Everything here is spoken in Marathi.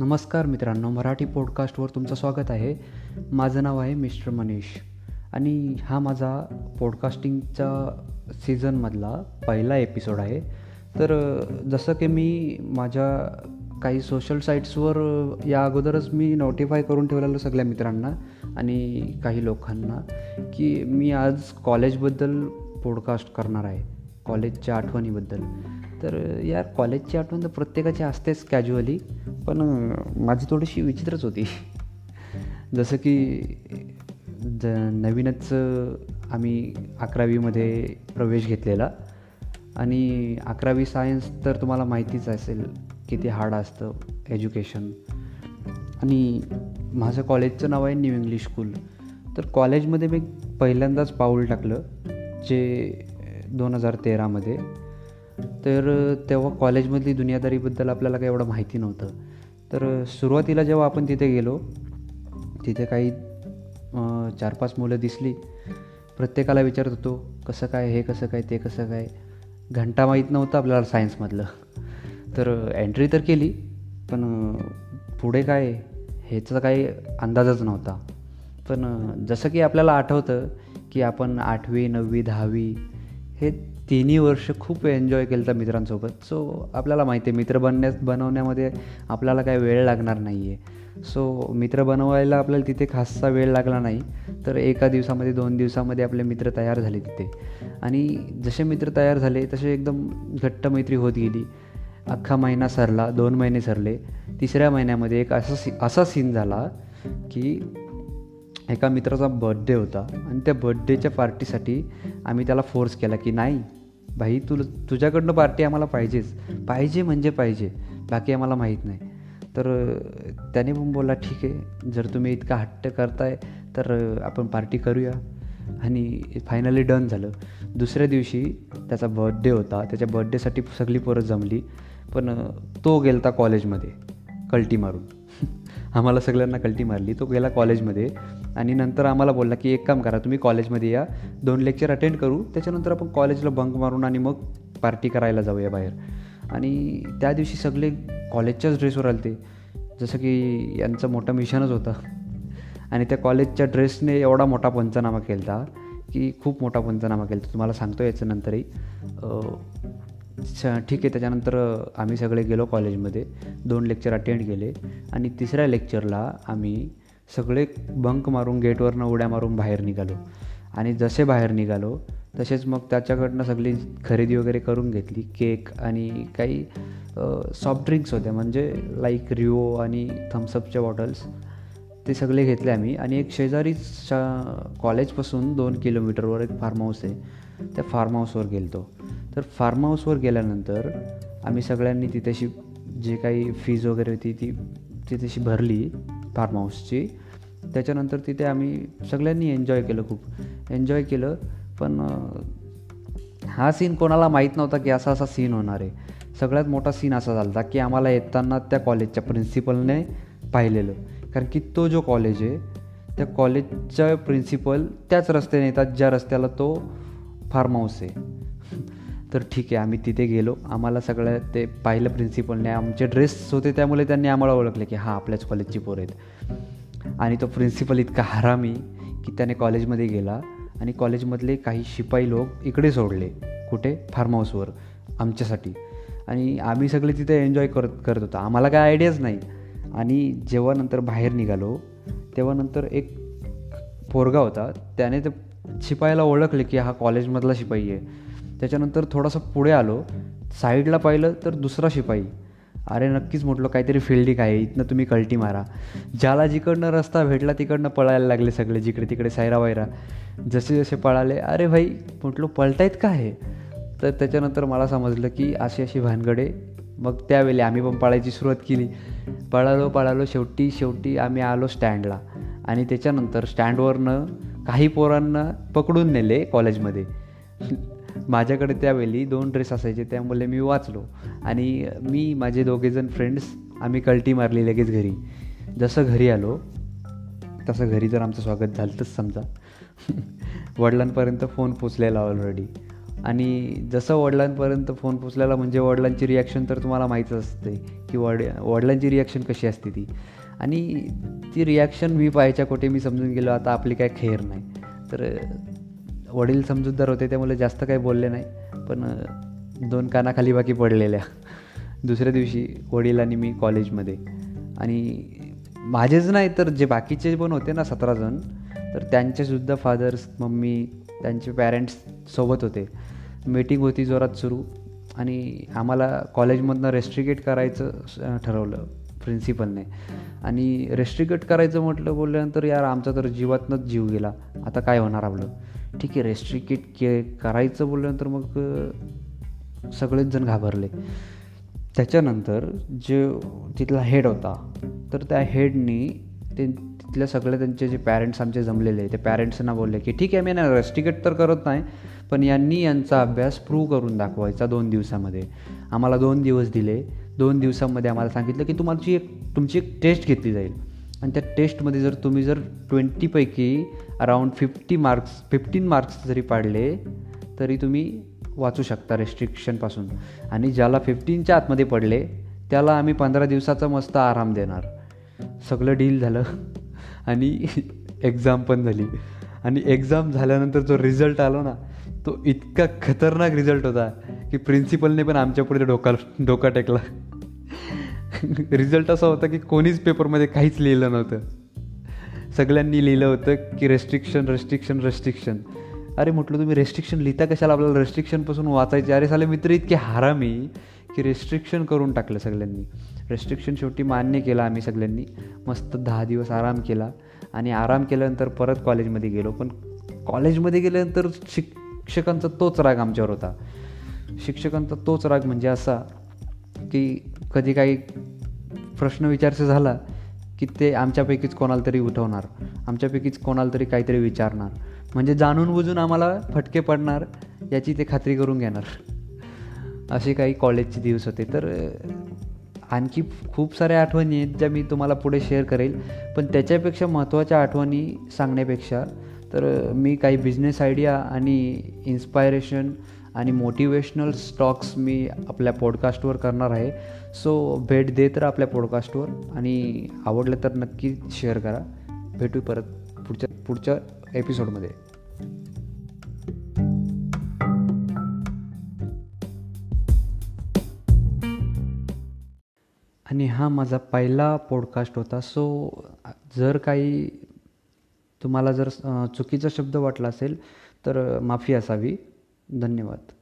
नमस्कार मित्रांनो मराठी पॉडकास्टवर तुमचं स्वागत आहे. माझं नाव आहे मिस्टर मनीष आणि हा माझा पॉडकास्टिंगचा सीझनमधला पहिला एपिसोड आहे. तर जसं की मी माझ्या काही सोशल साईट्सवर या अगोदरच मी नोटिफाय करून ठेवलेलं सगळ्या मित्रांना आणि काही लोकांना की मी आज कॉलेजबद्दल पॉडकास्ट करणार आहे कॉलेजच्या आठवणीबद्दल. तर यार कॉलेजची आठवण तर प्रत्येकाची असतेच कॅज्युअली पण माझी थोडीशी विचित्रच होती. जसं की ज नवीनच आम्ही अकरावीमध्ये प्रवेश घेतलेला. आणि अकरावी सायन्स तर तुम्हाला माहितीच असेल किती हार्ड असतं एज्युकेशन. आणि माझं कॉलेजचं नाव आहे न्यू इंग्लिश स्कूल. तर कॉलेजमध्ये मी पहिल्यांदाच पाऊल टाकलं जे दोन हजार तेरामध्ये. तर तेव्हा कॉलेजमधली दुनियादारीबद्दल आपल्याला काही एवढं माहिती नव्हतं. तर सुरुवातीला जेव्हा आपण तिथे गेलो तिथे काही चार पाच मुलं दिसली. प्रत्येकाला विचारत होतो कसं काय हे कसं काय ते कसं काय? घंटा माहीत नव्हतं आपल्याला सायन्समधलं. तर एंट्री तर केली पण पुढे काय ह्याचा काही अंदाजच नव्हता. पण जसं की आपल्याला आठवतं की आपण आठवी नववी दहावी हे तिन्ही वर्ष खूप एन्जॉय केलं तर मित्रांसोबत. सो आपल्याला माहिती आहे मित्र बनण्यास बनवण्यामध्ये आपल्याला काय वेळ लागणार नाही आहे सो मित्र बनवायला आपल्याला तिथे खाससा वेळ लागला नाही. तर एका दिवसामध्ये दोन दिवसामध्ये आपले मित्र तयार झाले तिथे. आणि जसे मित्र तयार झाले तसे एकदम घट्ट मैत्री होत गेली. अख्खा महिना सरला दोन महिने सरले. तिसऱ्या महिन्यामध्ये एक असा सी असा सीन झाला की एका मित्राचा बर्थडे होता. आणि त्या बड्डेच्या पार्टीसाठी आम्ही त्याला फोर्स केला की नाही भाई तु तुझ्याकडनं पार्टी आम्हाला पाहिजेच. पाहिजे म्हणजे पाहिजे. बाकी आम्हाला माहीत नाही. तर त्याने पण बोलला ठीक आहे. जर तुम्ही इतका हट्ट करताय तर आपण पार्टी करूया. आणि फायनली डन झालं. दुसऱ्या दिवशी त्याचा बड्डे होता. त्याच्या बड्डेसाठी सगळी पोरं जमली. पण तो गेलता कॉलेजमध्ये कल्टी मारून. आम्हाला सगळ्यांना कल्टी मारली. तो गेला कॉलेजमध्ये आणि नंतर आम्हाला बोलला की एक काम करा तुम्ही कॉलेजमध्ये या. दोन लेक्चर अटेंड करू. त्याच्यानंतर आपण कॉलेजला बंक मारून आणि मग पार्टी करायला जाऊया बाहेर. आणि त्या दिवशी सगळे कॉलेजच्याच ड्रेसवर आले ते जसं की यांचं मोठं मिशनच होतं. आणि त्या कॉलेजच्या ड्रेसने एवढा मोठा पंचनामा केला होता की खूप मोठा पंचनामा केला तुम्हाला सांगतो याच्यानंतरही ठीक आहे त्याच्यानंतर आम्ही सगळे गेलो कॉलेजमध्ये. दोन लेक्चर अटेंड केले. आणि तिसऱ्या लेक्चरला आम्ही सगळे बंक मारून गेटवरनं उड्या मारून बाहेर निघालो. आणि जसे बाहेर निघालो तसेच मग त्याच्याकडनं सगळी खरेदी वगैरे करून घेतली. केक आणि काही सॉफ्ट ड्रिंक्स होत्या. म्हणजे लाईक रिओ आणि थम्सअपच्या बॉटल्स ते सगळे घेतले आम्ही. आणि एक शेजारीच कॉलेजपासून दोन किलोमीटरवर एक फार्म हाऊस आहे. त्या फार्म हाऊसवर गेलतो. तर फार्म हाऊसवर गेल्यानंतर आम्ही सगळ्यांनी तिथेशी जे काही फीज वगैरे होती ती तिथेशी भरली फार्म हाऊसची त्याच्यानंतर तिथे आम्ही सगळ्यांनी एन्जॉय केलं खूप. एन्जॉय केलं पण हा सीन कोणाला माहीत नव्हता की असा असा सीन होणार आहे. सगळ्यात मोठा सीन असा झाला होता की आम्हाला येताना त्या कॉलेजच्या प्रिन्सिपलने पाहिलेलं. कारण की तो जो कॉलेज आहे त्या कॉलेजच्या प्रिन्सिपल त्याच रस्त्याने येतात ज्या रस्त्याला तो फार्म हाऊस आहे. तर ठीक आहे आम्ही तिथे गेलो. आम्हाला सगळं ते पाहिलं प्रिन्सिपलने आमचे ड्रेस होते त्यामुळे त्यांनी आम्हाला ओळखले की हां आपल्याच कॉलेजची पोर आहेत. आणि तो प्रिन्सिपल इतका हरामी की त्याने कॉलेजमध्ये गेला आणि कॉलेजमधले काही शिपाई लोक इकडे सोडले कुठे? फार्म हाऊसवर आमच्यासाठी. आणि आम्ही सगळे तिथे एन्जॉय करत करत होतो. आम्हाला काय आयडियाच नाही. आणि जेव्हा नंतर बाहेर निघालो तेव्हा नंतर एक पोरगा होता. त्याने ते शिपायाला ओळखले की हा कॉलेजमधला शिपाई आहे. त्याच्यानंतर थोडासा पुढे आलो. साईडला पाहिलं तर दुसरा शिपाई. अरे नक्कीच म्हटलं काहीतरी फिल्डिंग आहे? इथनं तुम्ही कल्टी मारा. ज्याला जिकडनं रस्ता भेटला तिकडनं पळायला लागले सगळे जिकडे तिकडे सायरा वायरा. जसे जसे पळाले अरे भाई म्हटलो पळतायत का हे? तर त्याच्यानंतर मला समजलं की अशी अशी भानगडे. मग त्यावेळी आम्ही पण पळायची सुरुवात केली. पळालो पळालो शेवटी शेवटी आम्ही आलो स्टँडला. आणि त्याच्यानंतर स्टँडवरनं काही पोरांना पकडून नेले कॉलेजमध्ये. माझ्याकडे त्यावेळी दोन ड्रेस असायचे त्यामुळे मी वाचलो. आणि मी माझे दोघेजण फ्रेंड्स आम्ही कल्टी मारली लगेच घरी. जसं घरी आलो तसं घरी जर आमचं स्वागत झालं समजा. वडिलांपर्यंत फोन पोचलेला ऑलरेडी आणि जसं वडिलांपर्यंत फोन पोचलेला म्हणजे वडिलांची रिॲक्शन तर तुम्हाला माहीतच असते की वड वडिलांची रिॲक्शन कशी असते ती. आणि ती रिॲक्शन मी पाहायच्या कोठे मी समजून गेलो आता आपली काय खेर नाही. तर वडील समजूतदार होते त्यामुळे जास्त काही बोलले नाही. पण दोन कानाखाली बाकी पडलेल्या. दुसऱ्या दिवशी वडील आणि मी कॉलेजमध्ये. आणि माझेच नाही तर जे बाकीचे पण होते ना सतरा जण तर त्यांचेसुद्धा फादर्स मम्मी त्यांचे पॅरेंट्स सोबत होते. मीटिंग होती जोरात सुरू आणि आम्हाला कॉलेजमधनं रेस्ट्रिकेट करायचं ठरवलं प्रिन्सिपलने. आणि रेस्ट्रिकेट करायचं म्हटलं बोलल्यानंतर यार आमचा तर जीवातनंच जीव गेला. आता काय होणार आपलं? ठीक आहे रेस्ट्रिकेट के करायचं बोलल्यानंतर मग सगळेच जण घाबरले. त्याच्यानंतर जे तिथला हेड होता तर त्या हेडनी ते तिथल्या सगळे त्यांचे जे पॅरेंट्स आमचे जमलेले ते पॅरेंट्सना बोलले की ठीक आहे मी ना रेस्ट्रिकेट तर करत नाही पण यांनी यांचा अभ्यास प्रूव्ह करून दाखवायचा दोन दिवसामध्ये. आम्हाला दोन दिवस दिले. दोन दिवसामध्ये आम्हाला सांगितलं की तुम्हाला एक तुमची एक टेस्ट घेतली जाईल. आणि त्या टेस्टमध्ये जर तुम्ही जर ट्वेंटीपैकी around fifty marks fifteen marks जरी पाडले तरी तुम्ही वाचू शकता रेस्ट्रिक्शनपासून आणि ज्याला फिफ्टीनच्या आतमध्ये पडले त्याला आम्ही पंधरा दिवसाचा मस्त आराम देणार. सगळं डील झालं. आणि एक्झाम पण झाली. आणि एक्झाम झाल्यानंतर जो रिझल्ट आलो ना तो इतका खतरनाक रिझल्ट होता की प्रिन्सिपलने पण आमच्या पुढे डोका डोका टेकला. रिझल्ट असा होता की कोणीच पेपरमध्ये काहीच लिहिलं नव्हतं. सगळ्यांनी लिहिलं होतं की रेस्ट्रिक्शन रेस्ट्रिक्शन रेस्ट्रिक्शन अरे म्हटलं तुम्ही रेस्ट्रिक्शन लिहिता कशाला? आपल्याला रेस्ट्रिक्शनपासून वाचायचे. अरे साले मित्र इतके हारामी की रेस्ट्रिक्शन करून टाकलं सगळ्यांनी. रेस्ट्रिक्शन शेवटी मान्य केलं आम्ही सगळ्यांनी. मस्त दहा दिवस आराम केला. आणि आराम केल्यानंतर परत कॉलेजमध्ये गेलो. पण कॉलेजमध्ये गेल्यानंतर शिक्षकांचा तोच राग आमच्यावर होता. शिक्षकांचा तोच राग म्हणजे असा की कधी काही प्रश्न विचारचा झाला की ते आमच्यापैकीच कोणाला तरी उठवणार. आमच्यापैकीच कोणाला तरी काहीतरी विचारणार. म्हणजे जाणून बुजून आम्हाला फटके पडणार याची ते खात्री करून घेणार. असे काही कॉलेजचे दिवस होते. तर आणखी खूप साऱ्या आठवणी आहेत ज्या मी तुम्हाला पुढे शेअर करेल. पण त्याच्यापेक्षा महत्त्वाच्या आठवणी सांगण्यापेक्षा तर मी काही बिझनेस आयडिया आणि इन्स्पायरेशन आणि मोटिवेशनल स्टॉक्स मी आपल्या पॉडकास्टवर करणार आहे. सो भेट देत तर आपल्या पॉडकास्टवर आणि आवडलं तर नक्की शेअर करा. भेटू परत पुढच्या पुढच्या एपिसोडमध्ये आणि हा माझा पहिला पॉडकास्ट होता. सो जर काही तुम्हाला जर चुकीचा शब्द वाटला असेल तर माफी असावी. धन्यवाद.